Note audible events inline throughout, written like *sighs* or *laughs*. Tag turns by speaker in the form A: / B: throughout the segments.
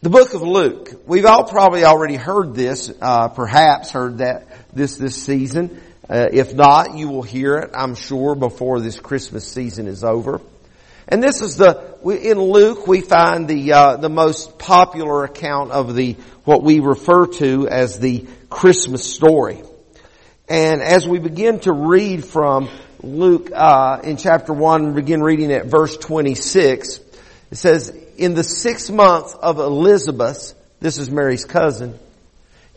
A: The book of Luke. We've all probably already heard this, uh, perhaps heard that this this season. Uh, if not, you will hear it, I'm sure, before this Christmas season is over. And this is the in Luke we find the uh, the most popular account of the what we refer to as the Christmas story. And as we begin to read from Luke uh, in chapter one, begin reading at verse twenty six. It says, in the sixth month of Elizabeth, this is Mary's cousin,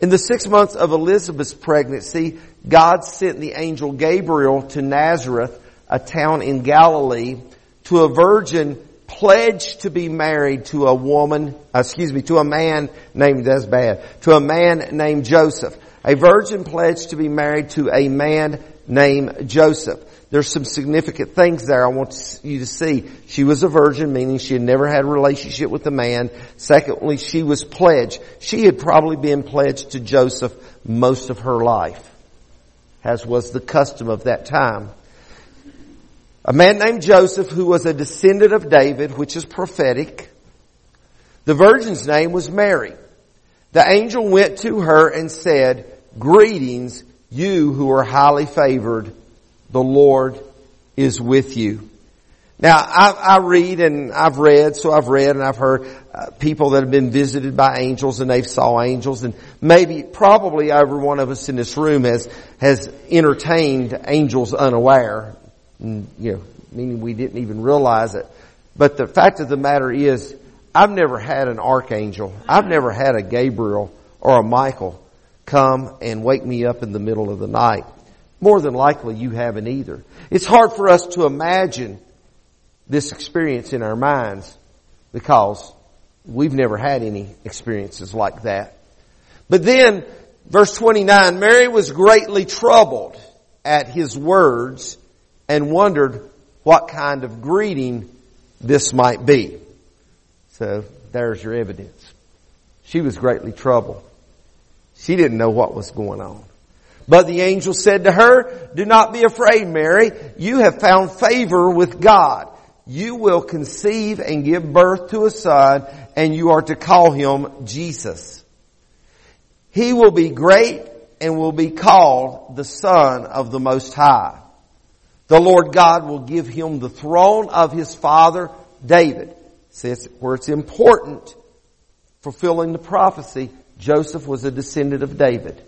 A: in the six months of Elizabeth's pregnancy, God sent the angel Gabriel to Nazareth, a town in Galilee, to a virgin pledged to be married to a woman, uh, excuse me, to a man named, that's bad, to a man named Joseph. A virgin pledged to be married to a man named Joseph. There's some significant things there I want you to see. She was a virgin, meaning she had never had a relationship with a man. Secondly, she was pledged. She had probably been pledged to Joseph most of her life, as was the custom of that time. A man named Joseph who was a descendant of David, which is prophetic. The virgin's name was Mary. The angel went to her and said, greetings, you who are highly favored the Lord is with you. Now, I, I, read and I've read, so I've read and I've heard uh, people that have been visited by angels and they've saw angels and maybe, probably every one of us in this room has, has entertained angels unaware. And, you know, meaning we didn't even realize it. But the fact of the matter is, I've never had an archangel. I've never had a Gabriel or a Michael come and wake me up in the middle of the night. More than likely you haven't either. It's hard for us to imagine this experience in our minds because we've never had any experiences like that. But then, verse 29, Mary was greatly troubled at his words and wondered what kind of greeting this might be. So there's your evidence. She was greatly troubled. She didn't know what was going on. But the angel said to her, do not be afraid, Mary. You have found favor with God. You will conceive and give birth to a son and you are to call him Jesus. He will be great and will be called the son of the most high. The Lord God will give him the throne of his father David. See, where it's important fulfilling the prophecy. Joseph was a descendant of David.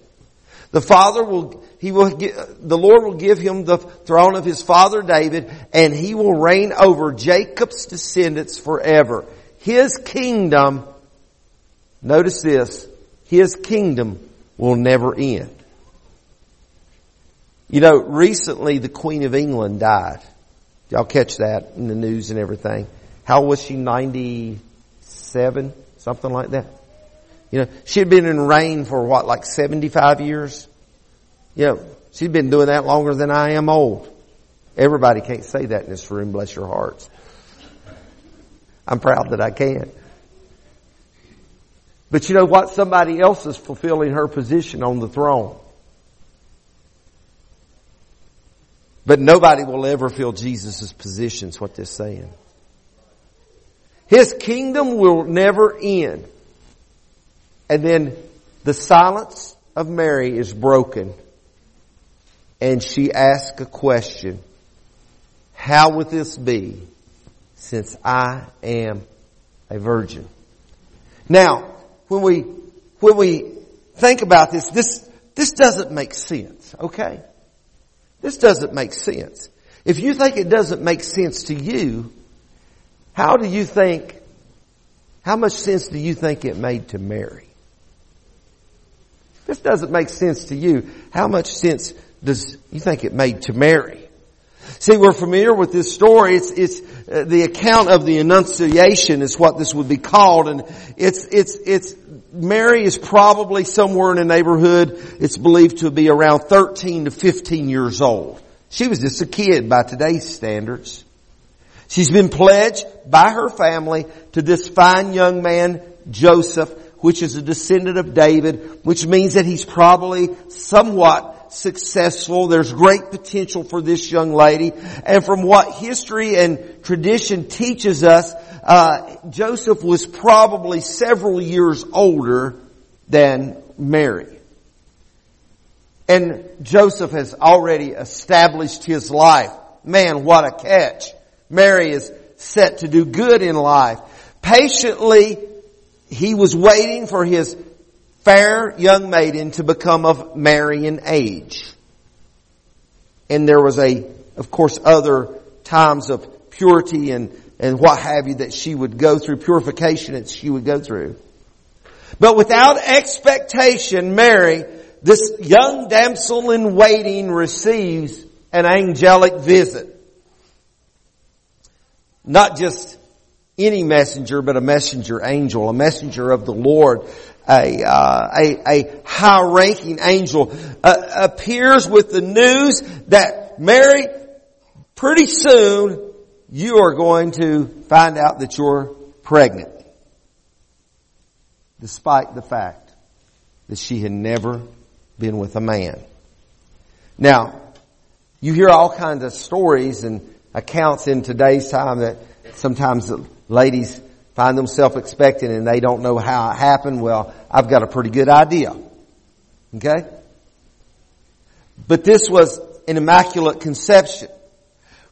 A: The Father will, he will, the Lord will give him the throne of his father David and he will reign over Jacob's descendants forever. His kingdom, notice this, his kingdom will never end. You know, recently the Queen of England died. Y'all catch that in the news and everything. How was she? 97? Something like that. You know, she had been in reign for what, like 75 years? You know, she's been doing that longer than I am old. Everybody can't say that in this room, bless your hearts. I'm proud that I can. But you know what? Somebody else is fulfilling her position on the throne. But nobody will ever fill Jesus' position, is what they're saying. His kingdom will never end. And then the silence of Mary is broken. And she asks a question. How would this be since I am a virgin? Now, when we, when we think about this, this, this doesn't make sense, okay? This doesn't make sense. If you think it doesn't make sense to you, how do you think, how much sense do you think it made to Mary? This doesn't make sense to you. How much sense does you think it made to Mary? See, we're familiar with this story. It's, it's uh, the account of the Annunciation is what this would be called, and it's it's it's Mary is probably somewhere in the neighborhood. It's believed to be around thirteen to fifteen years old. She was just a kid by today's standards. She's been pledged by her family to this fine young man, Joseph, which is a descendant of David, which means that he's probably somewhat successful. There's great potential for this young lady. And from what history and tradition teaches us, uh, Joseph was probably several years older than Mary. And Joseph has already established his life. Man, what a catch. Mary is set to do good in life. Patiently, he was waiting for his fair young maiden to become of marrying age. And there was a, of course, other times of purity and, and what have you that she would go through, purification that she would go through. But without expectation, Mary, this young damsel in waiting receives an angelic visit. Not just any messenger, but a messenger angel, a messenger of the Lord, a, uh, a, a high-ranking angel, uh, appears with the news that Mary, pretty soon, you are going to find out that you're pregnant. Despite the fact that she had never been with a man. Now, you hear all kinds of stories and accounts in today's time that sometimes ladies find themselves expecting and they don't know how it happened. Well, I've got a pretty good idea. Okay? But this was an immaculate conception.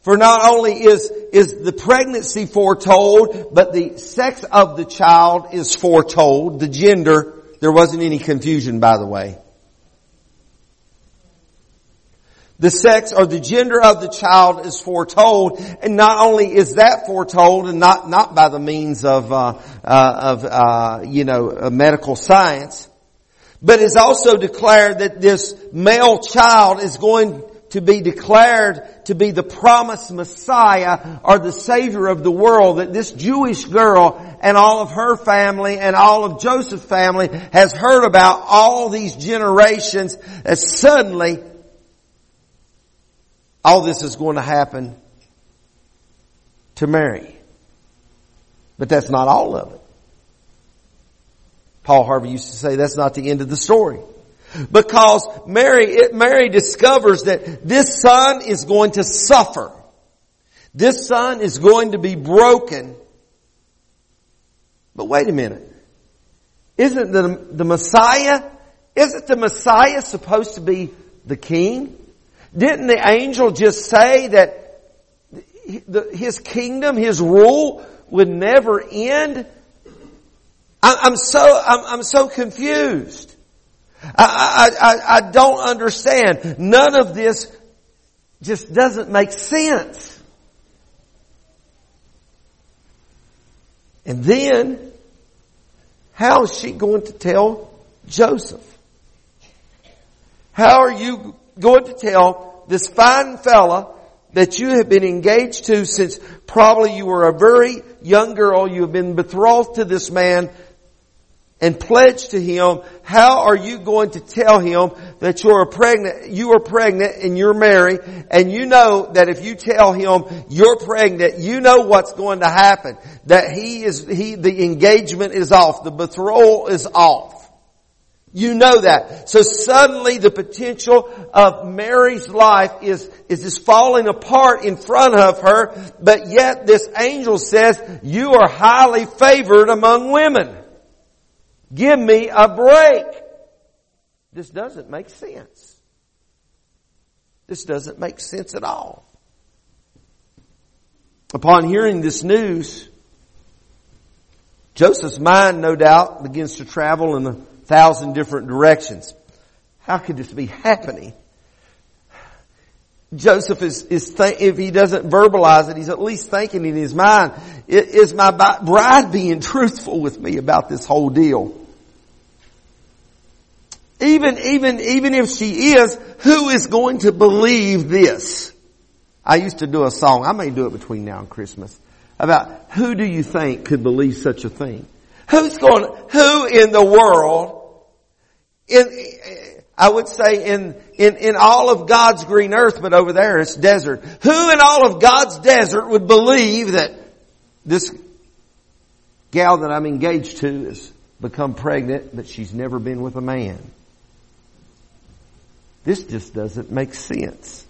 A: For not only is, is the pregnancy foretold, but the sex of the child is foretold, the gender. There wasn't any confusion, by the way. The sex or the gender of the child is foretold, and not only is that foretold, and not not by the means of uh, uh, of uh, you know medical science, but is also declared that this male child is going to be declared to be the promised Messiah or the Savior of the world, that this Jewish girl and all of her family and all of Joseph's family has heard about all these generations as suddenly all this is going to happen to Mary. But that's not all of it. Paul Harvey used to say that's not the end of the story. Because Mary, it, Mary discovers that this son is going to suffer. This son is going to be broken. But wait a minute. Isn't the, the Messiah, isn't the Messiah supposed to be the king? Didn't the angel just say that his kingdom, his rule would never end? I'm so, I'm so confused. I, I, I don't understand. None of this just doesn't make sense. And then, how is she going to tell Joseph? How are you going to tell this fine fella that you have been engaged to since probably you were a very young girl, you have been betrothed to this man and pledged to him, how are you going to tell him that you're pregnant, you are pregnant and you're married and you know that if you tell him you're pregnant, you know what's going to happen. That he is, he, the engagement is off, the betrothal is off. You know that. So suddenly the potential of Mary's life is, is just falling apart in front of her, but yet this angel says, you are highly favored among women. Give me a break. This doesn't make sense. This doesn't make sense at all. Upon hearing this news, Joseph's mind, no doubt, begins to travel in the thousand different directions. How could this be happening? Joseph is, is th- if he doesn't verbalize it, he's at least thinking in his mind, is my bride being truthful with me about this whole deal? Even, even, even if she is, who is going to believe this? I used to do a song, I may do it between now and Christmas, about who do you think could believe such a thing? Who's going, who in the world, in, I would say in, in, in all of God's green earth, but over there it's desert. Who in all of God's desert would believe that this gal that I'm engaged to has become pregnant, but she's never been with a man? This just doesn't make sense.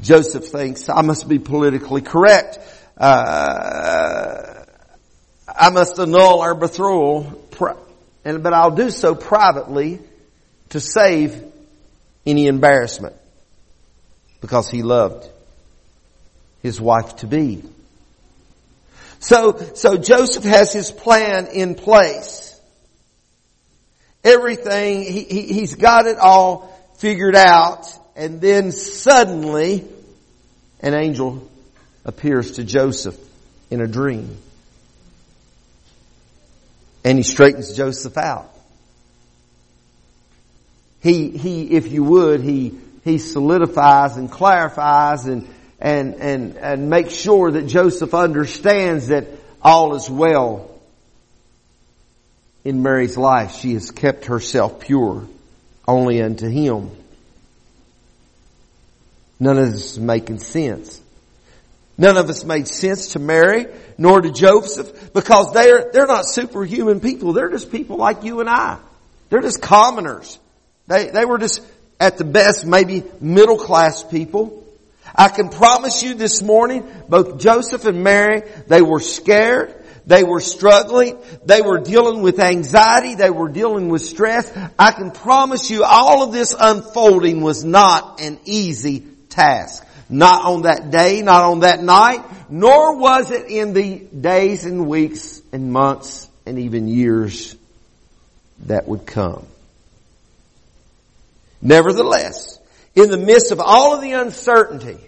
A: Joseph thinks, I must be politically correct. uh, I must annul our betrothal, and but I'll do so privately to save any embarrassment because he loved his wife to be. So, so Joseph has his plan in place. Everything, he, he, he's got it all figured out, and then suddenly, an angel appears to Joseph in a dream. And he straightens Joseph out. He, he, if you would, he, he solidifies and clarifies and, and, and, and makes sure that Joseph understands that all is well in Mary's life. She has kept herself pure only unto him. None of this is making sense. None of us made sense to Mary, nor to Joseph, because they're, they're not superhuman people. They're just people like you and I. They're just commoners. They, they were just, at the best, maybe middle class people. I can promise you this morning, both Joseph and Mary, they were scared. They were struggling. They were dealing with anxiety. They were dealing with stress. I can promise you all of this unfolding was not an easy task. Not on that day, not on that night, nor was it in the days and weeks and months and even years that would come. Nevertheless, in the midst of all of the uncertainty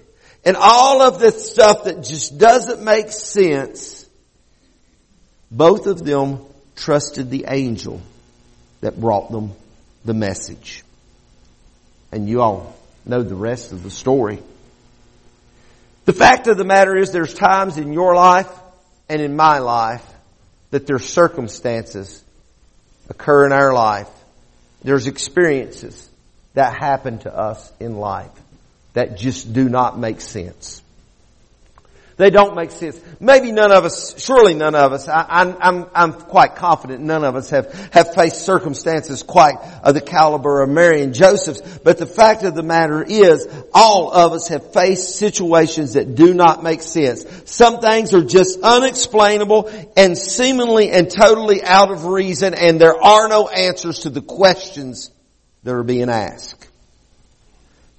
A: and all of the stuff that just doesn't make sense, both of them trusted the angel that brought them the message. And you all know the rest of the story. The fact of the matter is there's times in your life and in my life that there's circumstances occur in our life. There's experiences that happen to us in life that just do not make sense. They don't make sense. Maybe none of us, surely none of us, I, am I'm, I'm quite confident none of us have, have faced circumstances quite of the caliber of Mary and Joseph's, but the fact of the matter is, all of us have faced situations that do not make sense. Some things are just unexplainable and seemingly and totally out of reason and there are no answers to the questions that are being asked.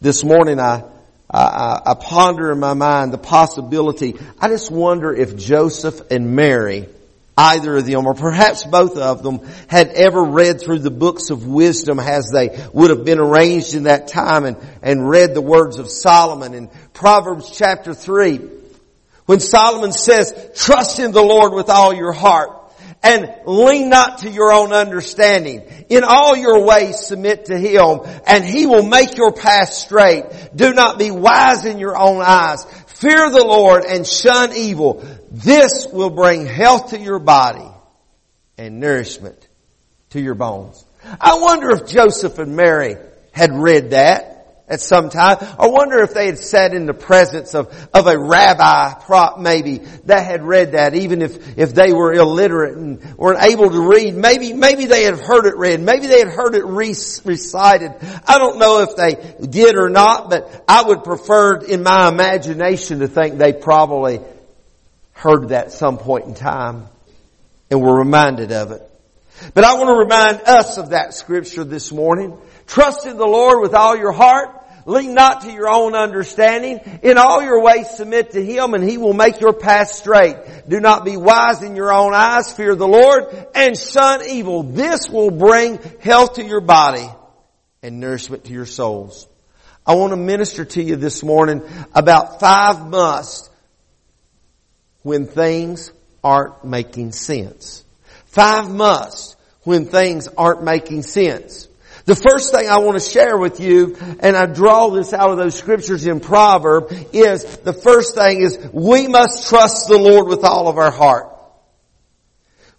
A: This morning I I, I, ponder in my mind the possibility. I just wonder if Joseph and Mary, either of them, or perhaps both of them, had ever read through the books of wisdom as they would have been arranged in that time and, and read the words of Solomon in Proverbs chapter 3. When Solomon says, trust in the Lord with all your heart and lean not to your own understanding. In all your ways submit to Him and He will make your path straight. Do not be wise in your own eyes. Fear the Lord and shun evil. This will bring health to your body and nourishment to your bones. I wonder if Joseph and Mary had read that at some time. I wonder if they had sat in the presence of, of a rabbi, prop maybe, that had read that, even if, if they were illiterate and weren't able to read. Maybe, maybe they had heard it read. Maybe they had heard it re- recited. I don't know if they did or not, but I would prefer in my imagination to think they probably heard that some point in time and were reminded of it. But I want to remind us of that scripture this morning. Trust in the Lord with all your heart. Lean not to your own understanding. In all your ways submit to Him and He will make your path straight. Do not be wise in your own eyes. Fear the Lord and shun evil. This will bring health to your body and nourishment to your souls. I want to minister to you this morning about five musts when things aren't making sense. Five musts when things aren't making sense. The first thing I want to share with you, and I draw this out of those scriptures in Proverb, is the first thing is we must trust the Lord with all of our heart.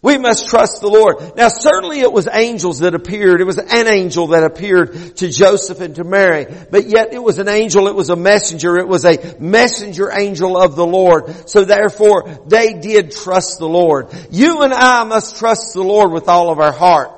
A: We must trust the Lord. Now certainly it was angels that appeared. It was an angel that appeared to Joseph and to Mary. But yet it was an angel, it was a messenger, it was a messenger angel of the Lord. So therefore they did trust the Lord. You and I must trust the Lord with all of our heart.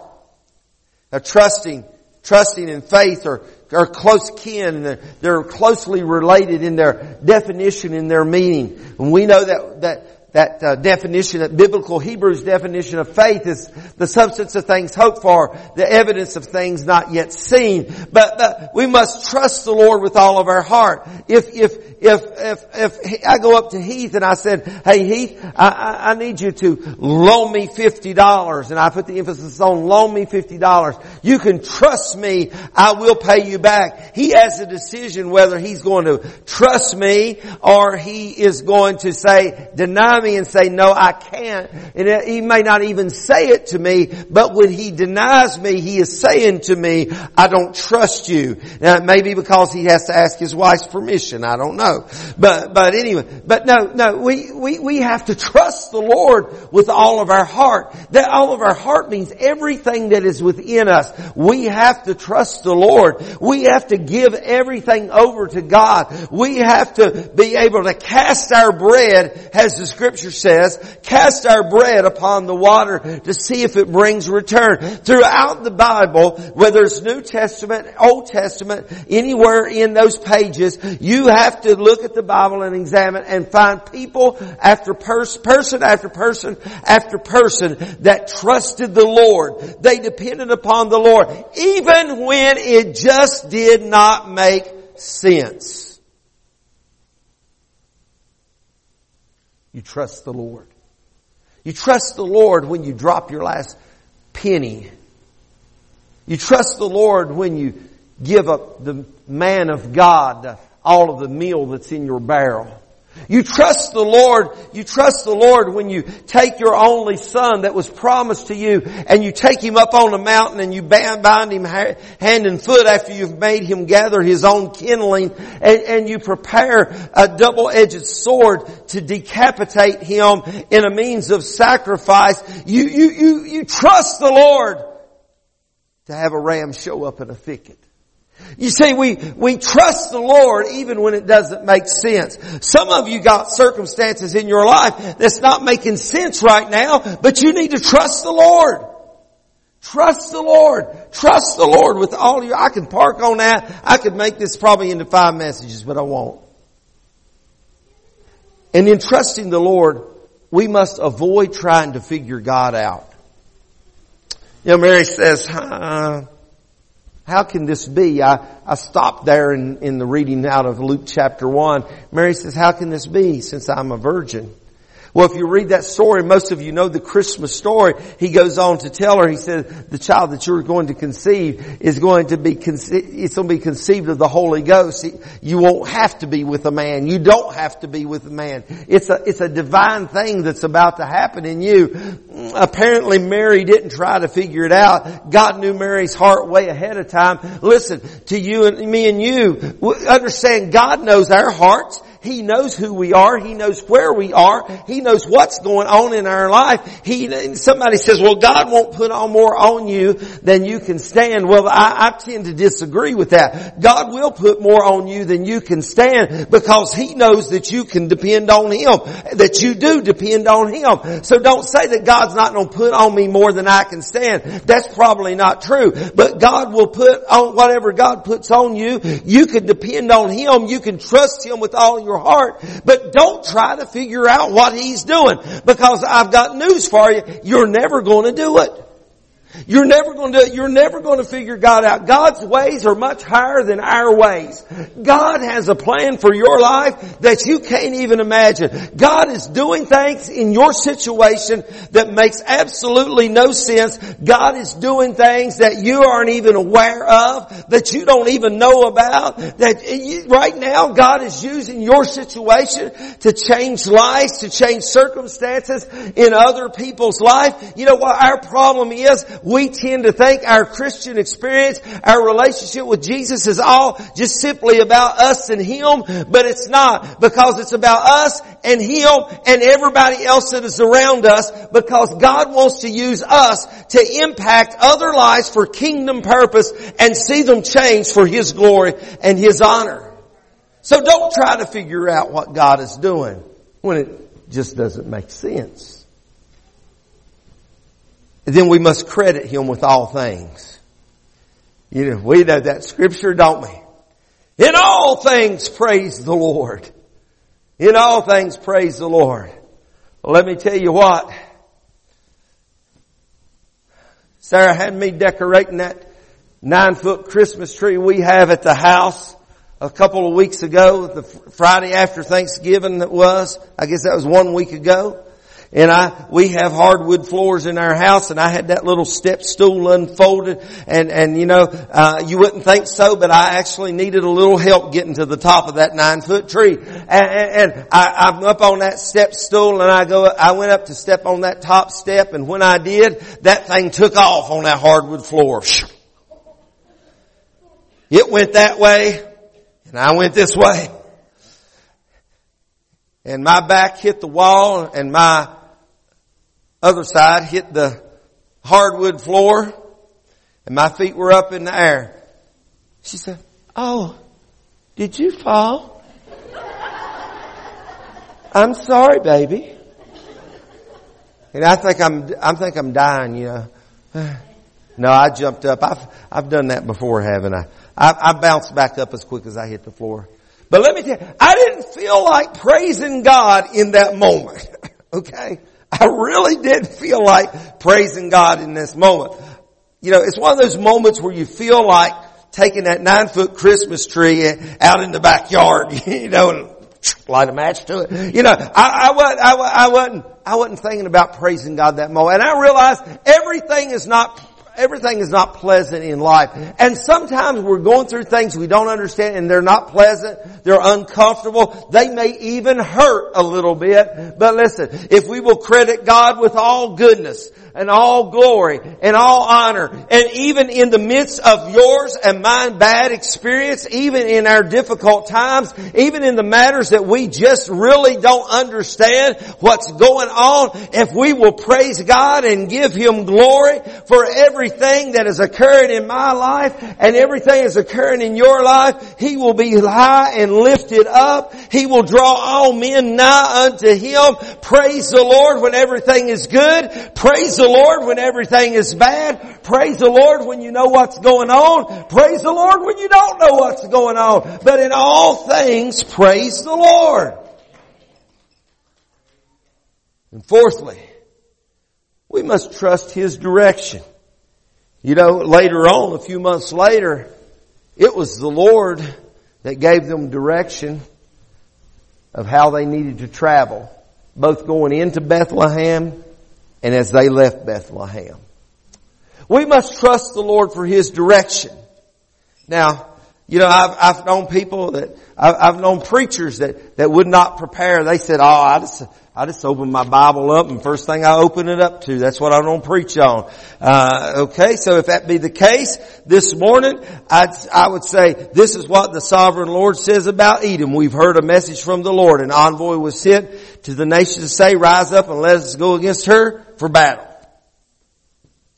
A: Now trusting trusting in faith or are close kin. They're, they're closely related in their definition, in their meaning. And we know that, that that uh, definition, that biblical Hebrews definition of faith is the substance of things hoped for, the evidence of things not yet seen. But, but we must trust the Lord with all of our heart. If, if, if, if, if I go up to Heath and I said, hey Heath, I, I, I need you to loan me $50 and I put the emphasis on loan me $50. You can trust me, I will pay you back. He has a decision whether he's going to trust me or he is going to say, deny me and say, no, I can't. And he may not even say it to me, but when he denies me, he is saying to me, I don't trust you. Now it may be because he has to ask his wife's permission. I don't know. But, but anyway, but no, no, we, we, we have to *laughs* trust the Lord with all of our heart. That all of our heart means everything that is within us. We have to trust the Lord. We have to give everything over to God. We have to be able to cast our bread, as the scripture scripture says, cast our bread upon the water to see if it brings return. Throughout the Bible, whether it's New Testament, Old Testament, anywhere in those pages, you have to look at the Bible and examine and find people after pers- person after person after person that trusted the Lord. They depended upon the Lord, even when it just did not make sense. You trust the Lord. You trust the Lord when you drop your last penny. You trust the Lord when you give up the man of God all of the meal that's in your barrel. You trust the Lord, you trust the Lord when you take your only son that was promised to you and you take him up on a mountain and you bind him hand and foot after you've made him gather his own kindling and, and you prepare a double-edged sword to decapitate him in a means of sacrifice. You, you, you, you trust the Lord to have a ram show up in a thicket. You see, we, we trust the Lord even when it doesn't make sense. Some of you got circumstances in your life that's not making sense right now, but you need to trust the Lord. Trust the Lord. Trust the Lord with all your, I can park on that. I could make this probably into five messages, but I won't. And in trusting the Lord, we must avoid trying to figure God out. You know, Mary says, how can this be? I, I stopped there in, in the reading out of Luke chapter 1. Mary says, how can this be since I'm a virgin? Well, if you read that story, most of you know the Christmas story. He goes on to tell her, he said, the child that you're going to conceive is going to be, it's going to be conceived of the Holy Ghost. You won't have to be with a man. You don't have to be with a man. It's a, it's a divine thing that's about to happen in you. Apparently Mary didn't try to figure it out. God knew Mary's heart way ahead of time. Listen, to you and me and you, understand God knows our hearts. He knows who we are. He knows where we are. He knows what's going on in our life. He, somebody says, well, God won't put on more on you than you can stand. Well, I, I tend to disagree with that. God will put more on you than you can stand because He knows that you can depend on Him, that you do depend on Him. So don't say that God's not going to put on me more than I can stand. That's probably not true. But God will put on whatever God puts on you. You can depend on Him. You can trust Him with all your your heart, but don't try to figure out what He's doing because I've got news for you. You're never going to do it. You're never going to, you're never going to figure God out. God's ways are much higher than our ways. God has a plan for your life that you can't even imagine. God is doing things in your situation that makes absolutely no sense. God is doing things that you aren't even aware of, that you don't even know about, that you, right now God is using your situation to change lives, to change circumstances in other people's life. You know what our problem is? We tend to think our Christian experience, our relationship with Jesus is all just simply about us and Him, but it's not because it's about us and Him and everybody else that is around us because God wants to use us to impact other lives for kingdom purpose and see them change for His glory and His honor. So don't try to figure out what God is doing when it just doesn't make sense then we must credit Him with all things. You know, we know that scripture, don't we? In all things praise the Lord. In all things praise the Lord. Well, let me tell you what. Sarah had me decorating that nine foot Christmas tree we have at the house a couple of weeks ago, the Friday after Thanksgiving that was. I guess that was one week ago. And I, we have hardwood floors in our house and I had that little step stool unfolded and, and you know, uh, you wouldn't think so, but I actually needed a little help getting to the top of that nine foot tree. And, and, I, I'm up on that step stool and I go, I went up to step on that top step and when I did, that thing took off on that hardwood floor. It went that way and I went this way. And my back hit the wall and my other side hit the hardwood floor and my feet were up in the air. She said, Oh, did you fall? *laughs* I'm sorry, baby. And I think I'm, I think I'm dying, you know. *sighs* No, I jumped up. I've, I've done that before, haven't I? I? I bounced back up as quick as I hit the floor. But let me tell you, I didn't feel like praising God in that moment. *laughs* okay? *laughs* I really did feel like praising God in this moment. You know, it's one of those moments where you feel like taking that nine foot Christmas tree out in the backyard, *laughs* you know, and *tsk* light a match to it. You know, I, I, wasn't, I, I wasn't, I wasn't thinking about praising God that moment. And I realized everything is not everything is not pleasant in life. And sometimes we're going through things we don't understand and they're not pleasant. They're uncomfortable. They may even hurt a little bit. But listen, if we will credit God with all goodness, and all glory and all honor. And even in the midst of yours and mine bad experience, even in our difficult times, even in the matters that we just really don't understand what's going on, if we will praise God and give Him glory for everything that has occurred in my life and everything that's occurring in your life, He will be high and lifted up. He will draw all men nigh unto Him. Praise the Lord when everything is good. Praise the Lord when everything is bad. Praise the Lord when you know what's going on. Praise the Lord when you don't know what's going on. But in all things, praise the Lord. And fourthly, we must trust His direction. You know, later on, a few months later, it was the Lord that gave them direction of how they needed to travel, both going into Bethlehem and as they left Bethlehem. We must trust the Lord for His direction. Now, you know, I've, I've known people that, I've, I've known preachers that, that would not prepare. They said, oh, I just, I just open my Bible up and first thing I open it up to, that's what I'm going to preach on. Uh, okay, so if that be the case, this morning, I'd, I would say, this is what the sovereign Lord says about Edom. We've heard a message from the Lord. An envoy was sent to the nation to say, rise up and let us go against her for battle.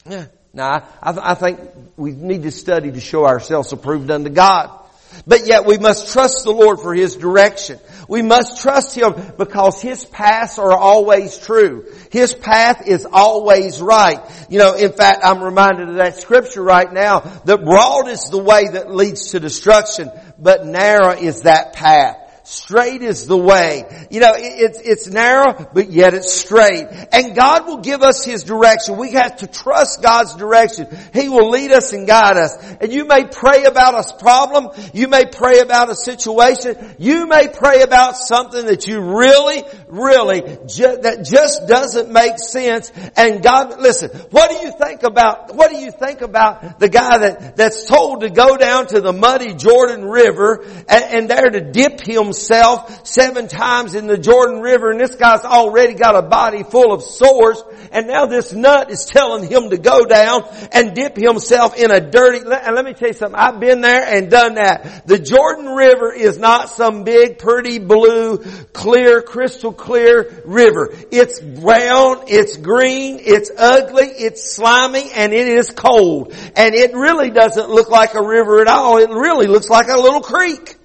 A: Yeah. Now, I, I think we need to study to show ourselves approved unto God. But yet we must trust the Lord for His direction. We must trust Him because His paths are always true. His path is always right. You know, in fact, I'm reminded of that scripture right now that broad is the way that leads to destruction, but narrow is that path. Straight is the way. You know, it's, it's narrow, but yet it's straight. And God will give us His direction. We have to trust God's direction. He will lead us and guide us. And you may pray about a problem. You may pray about a situation. You may pray about something that you really, really, ju- that just doesn't make sense. And God, listen, what do you think about, what do you think about the guy that, that's told to go down to the muddy Jordan River and, and there to dip him himself seven times in the Jordan River and this guy's already got a body full of sores and now this nut is telling him to go down and dip himself in a dirty, and let me tell you something, I've been there and done that. The Jordan River is not some big, pretty, blue, clear, crystal clear river. It's brown, it's green, it's ugly, it's slimy, and it is cold. And it really doesn't look like a river at all. It really looks like a little creek.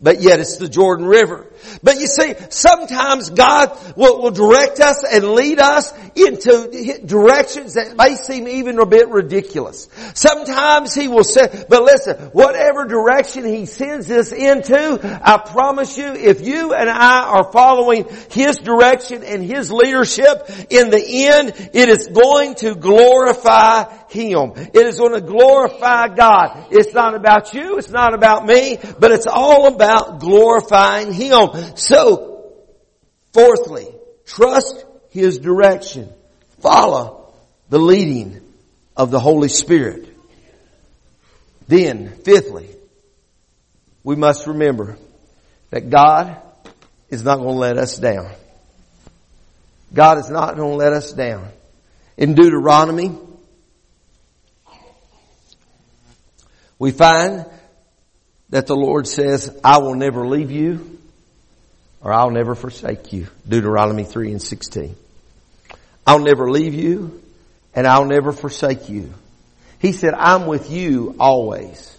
A: But yet it's the Jordan River. But you see, sometimes God will, will, direct us and lead us into directions that may seem even a bit ridiculous. Sometimes He will say, but listen, whatever direction He sends us into, I promise you, if you and I are following His direction and His leadership, in the end, it is going to glorify Him. It is going to glorify God. It's not about you, it's not about me, but it's all about glorifying Him. So, fourthly, trust His direction. Follow the leading of the Holy Spirit. Then, fifthly, we must remember that God is not going to let us down. God is not going to let us down. In Deuteronomy, we find that the Lord says, I will never leave you or I'll never forsake you. Deuteronomy 3 and 16. I'll never leave you and I'll never forsake you. He said, I'm with you always.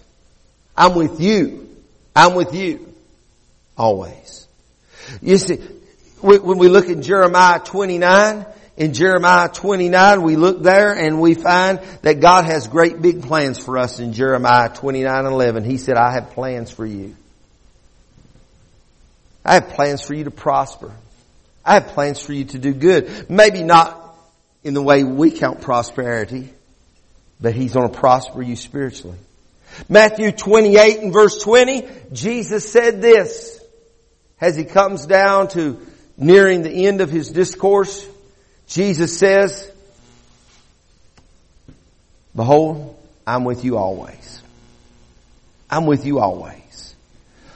A: I'm with you. I'm with you always. You see, when we look in Jeremiah 29, in Jeremiah 29, we look there and we find that God has great big plans for us in Jeremiah 29 11. He said, I have plans for you. I have plans for you to prosper. I have plans for you to do good. Maybe not in the way we count prosperity, but He's going to prosper you spiritually. Matthew 28 and verse 20, Jesus said this as He comes down to nearing the end of His discourse. Jesus says, Behold, I'm with you always. I'm with you always.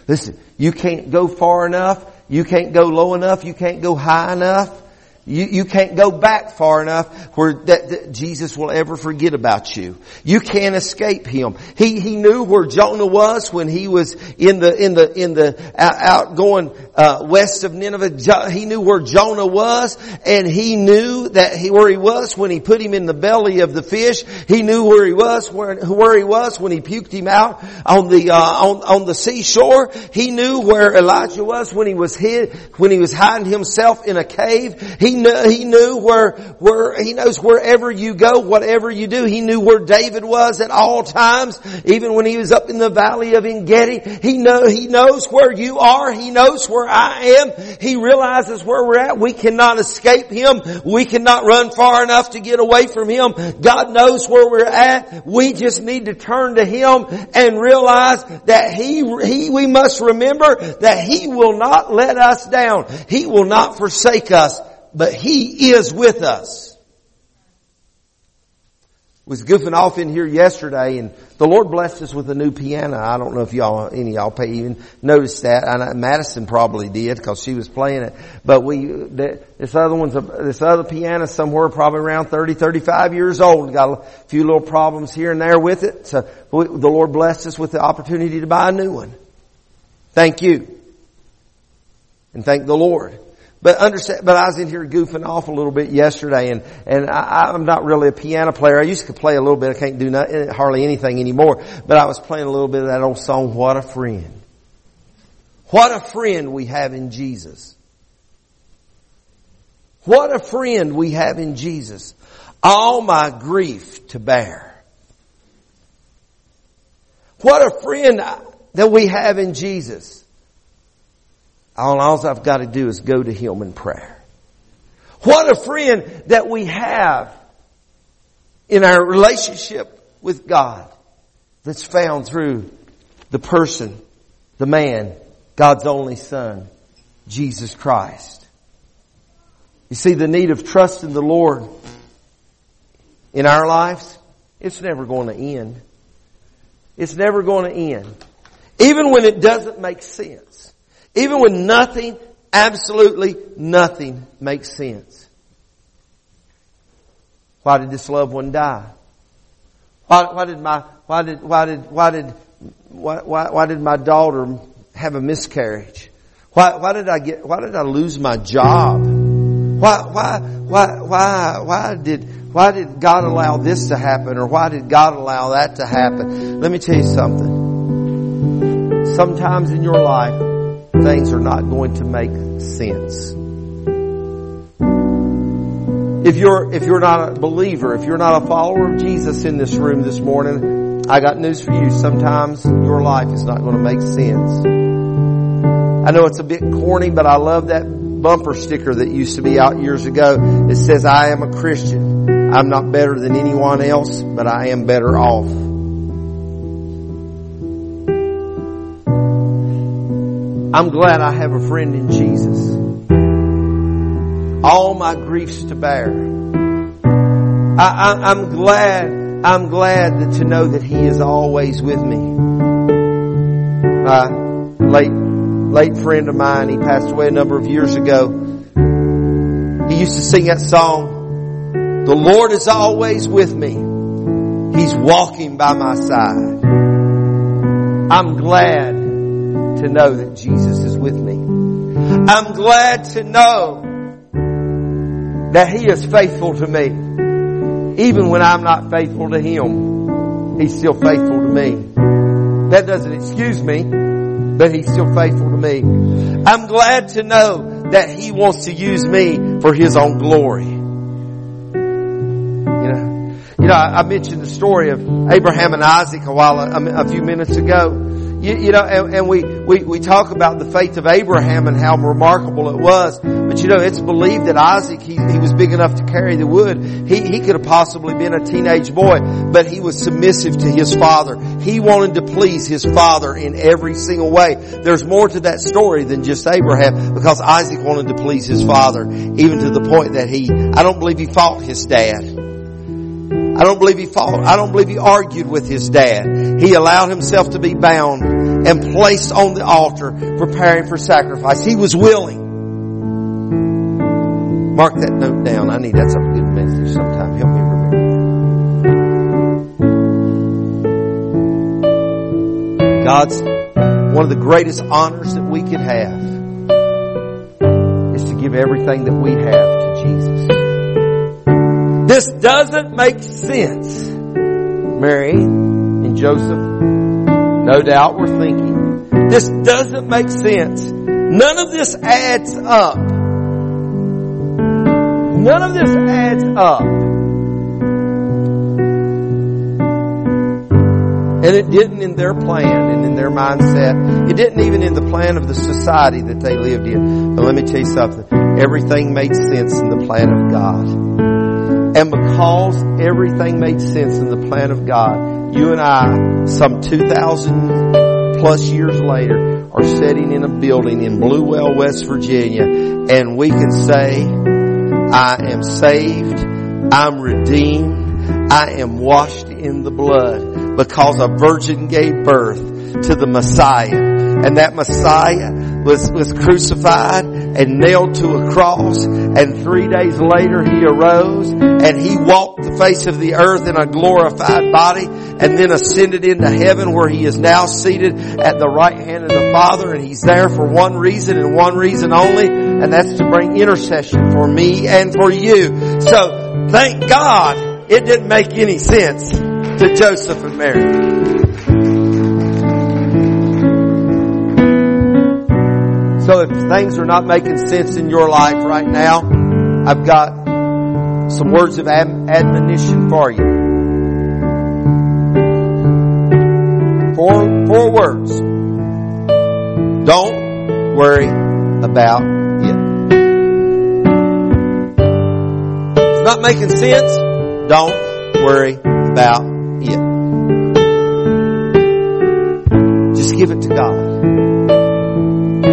A: Listen, you can't go far enough. You can't go low enough. You can't go high enough. You, you can't go back far enough where that, that, Jesus will ever forget about you. You can't escape Him. He, he knew where Jonah was when he was in the, in the, in the, out, out going, uh, west of Nineveh. He knew where Jonah was and he knew that he, where he was when he put him in the belly of the fish. He knew where he was, where, where he was when he puked him out on the, uh, on, on the seashore. He knew where Elijah was when he was hid, when he was hiding himself in a cave. He knew, he knew where, where, he knows wherever you go, whatever you do. He knew where David was at all times, even when he was up in the valley of Engedi. He know, he knows where you are. He knows where I am. He realizes where we're at. We cannot escape Him. We cannot run far enough to get away from Him. God knows where we're at. We just need to turn to Him and realize that He, He, we must remember that He will not let us down. He will not forsake us but He is with us. Was goofing off in here yesterday and the Lord blessed us with a new piano. I don't know if y'all, any y'all pay even noticed that. I, Madison probably did because she was playing it. But we, this other one's, a, this other piano somewhere probably around 30, 35 years old. Got a few little problems here and there with it. So we, the Lord blessed us with the opportunity to buy a new one. Thank you. And thank the Lord. But understand, but I was in here goofing off a little bit yesterday and, and I, am not really a piano player. I used to play a little bit. I can't do not, eh, hardly anything anymore. But I was playing a little bit of that old song, What a Friend. What a friend we have in Jesus. What a friend we have in Jesus. All my grief to bear. What a friend that we have in Jesus. All, all I've got to do is go to Him in prayer. What a friend that we have in our relationship with God that's found through the person, the man, God's only Son, Jesus Christ. You see, the need of trust in the Lord in our lives, it's never going to end. It's never going to end. Even when it doesn't make sense. Even when nothing, absolutely nothing makes sense. Why did this loved one die? Why, why did my, why did, why did, why did, why, why, why did my daughter have a miscarriage? Why, why did I get, why did I lose my job? Why, why, why, why, why did, why did God allow this to happen or why did God allow that to happen? Let me tell you something. sometimes in your life, things are not going to make sense. If you're, if you're not a believer, if you're not a follower of Jesus in this room this morning, I got news for you. Sometimes your life is not going to make sense. I know it's a bit corny, but I love that bumper sticker that used to be out years ago. It says, I am a Christian. I'm not better than anyone else, but I am better off. I'm glad I have a friend in Jesus. All my griefs to bear. I, am glad, I'm glad to know that He is always with me. My late, late friend of mine, he passed away a number of years ago. He used to sing that song, The Lord is always with me. He's walking by my side. I'm glad to know that Jesus is with me. I'm glad to know that He is faithful to me. Even when I'm not faithful to Him, He's still faithful to me. That doesn't excuse me, but He's still faithful to me. I'm glad to know that He wants to use me for His own glory. You know, you know, I mentioned the story of Abraham and Isaac a while, a few minutes ago. You, you know, and, and, we, we, we talk about the faith of Abraham and how remarkable it was. But you know, it's believed that Isaac, he, he was big enough to carry the wood. He, he could have possibly been a teenage boy, but he was submissive to his father. He wanted to please his father in every single way. There's more to that story than just Abraham because Isaac wanted to please his father, even to the point that he, I don't believe he fought his dad. I don't believe he fought. I don't believe he argued with his dad. He allowed himself to be bound and placed on the altar preparing for sacrifice. He was willing. Mark that note down. I need that's a good message sometime. Help me remember. God's one of the greatest honors that we could have is to give everything that we have to Jesus. This doesn't make sense. Mary and Joseph, no doubt we're thinking, this doesn't make sense. None of this adds up. None of this adds up. And it didn't in their plan and in their mindset. It didn't even in the plan of the society that they lived in. But let me tell you something. Everything made sense in the plan of God. And because everything made sense in the plan of God, you and I, some 2,000 plus years later, are sitting in a building in Bluewell, West Virginia, and we can say, I am saved, I'm redeemed, I am washed in the blood because a virgin gave birth to the Messiah. And that Messiah was, was crucified and nailed to a cross. And three days later he arose and he walked the face of the earth in a glorified body and then ascended into heaven where he is now seated at the right hand of the Father. And he's there for one reason and one reason only. And that's to bring intercession for me and for you. So thank God it didn't make any sense to Joseph and Mary. So if things are not making sense in your life right now, I've got some words of admonition for you. Four, four words. Don't worry about it. It's not making sense. Don't worry about it. Just give it to God.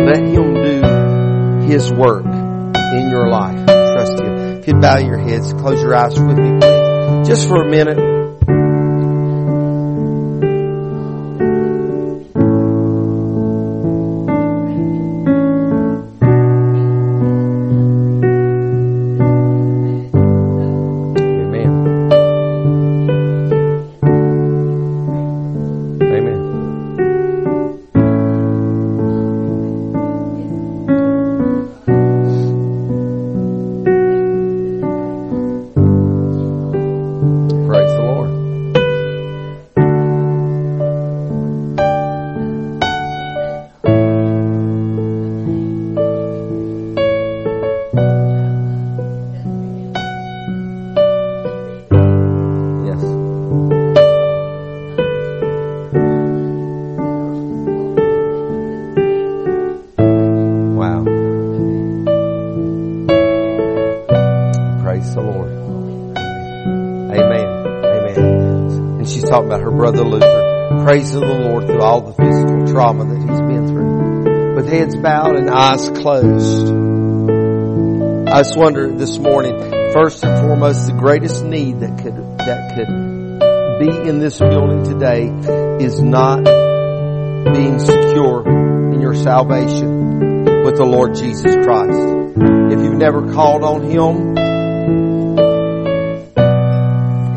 A: Let Him do His work in your life. Trust Him. If you'd bow your heads, close your eyes with me, please. Just for a minute. Talking about her brother Luther, praising the Lord through all the physical trauma that he's been through. With heads bowed and eyes closed. I just wonder this morning, first and foremost, the greatest need that could, that could be in this building today is not being secure in your salvation with the Lord Jesus Christ. If you've never called on Him,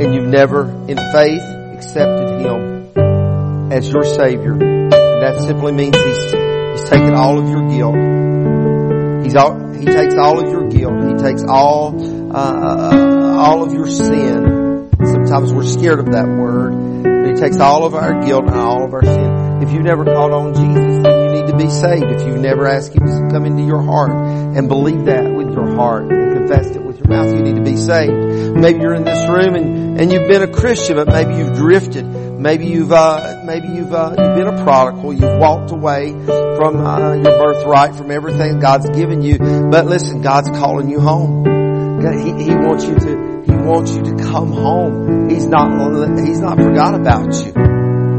A: and you've never in faith accepted Him as your Savior, that simply means He's, He's taken all of your guilt. He's all, He takes all of your guilt. He takes all, uh, all of your sin. Sometimes we're scared of that word. But He takes all of our guilt and all of our sin. If you've never called on Jesus, then you need to be saved. If you've never asked Him to come into your heart and believe that with your heart and confessed it with your mouth, you need to be saved. Maybe you're in this room and, and you've been a Christian, but maybe you've drifted. Maybe you've, uh, maybe you've, uh, you've been a prodigal. You've walked away from, uh, your birthright, from everything God's given you. But listen, God's calling you home. He, he wants you to, He wants you to come home. He's not, He's not forgot about you.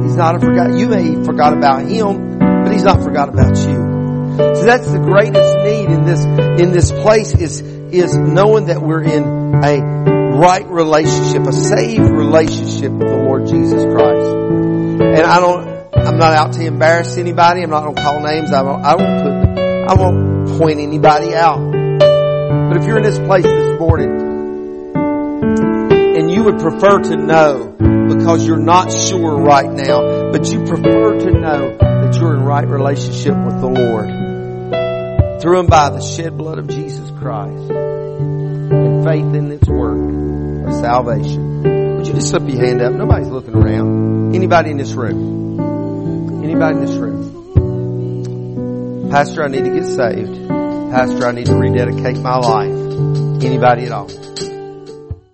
A: He's not forgot, you may forgot about Him, but He's not forgot about you. So that's the greatest need in this, in this place is, is knowing that we're in a right relationship, a saved relationship with the Lord Jesus Christ. And I don't, I'm not out to embarrass anybody. I'm not going to call names. I won't, I won't put, I won't point anybody out. But if you're in this place this morning and you would prefer to know because you're not sure right now, but you prefer to know that you're in right relationship with the Lord through and by the shed blood of Jesus Christ and faith in its work of salvation. Would you just slip your hand up? Nobody's looking around. Anybody in this room? Anybody in this room? Pastor, I need to get saved. Pastor, I need to rededicate my life. Anybody at all?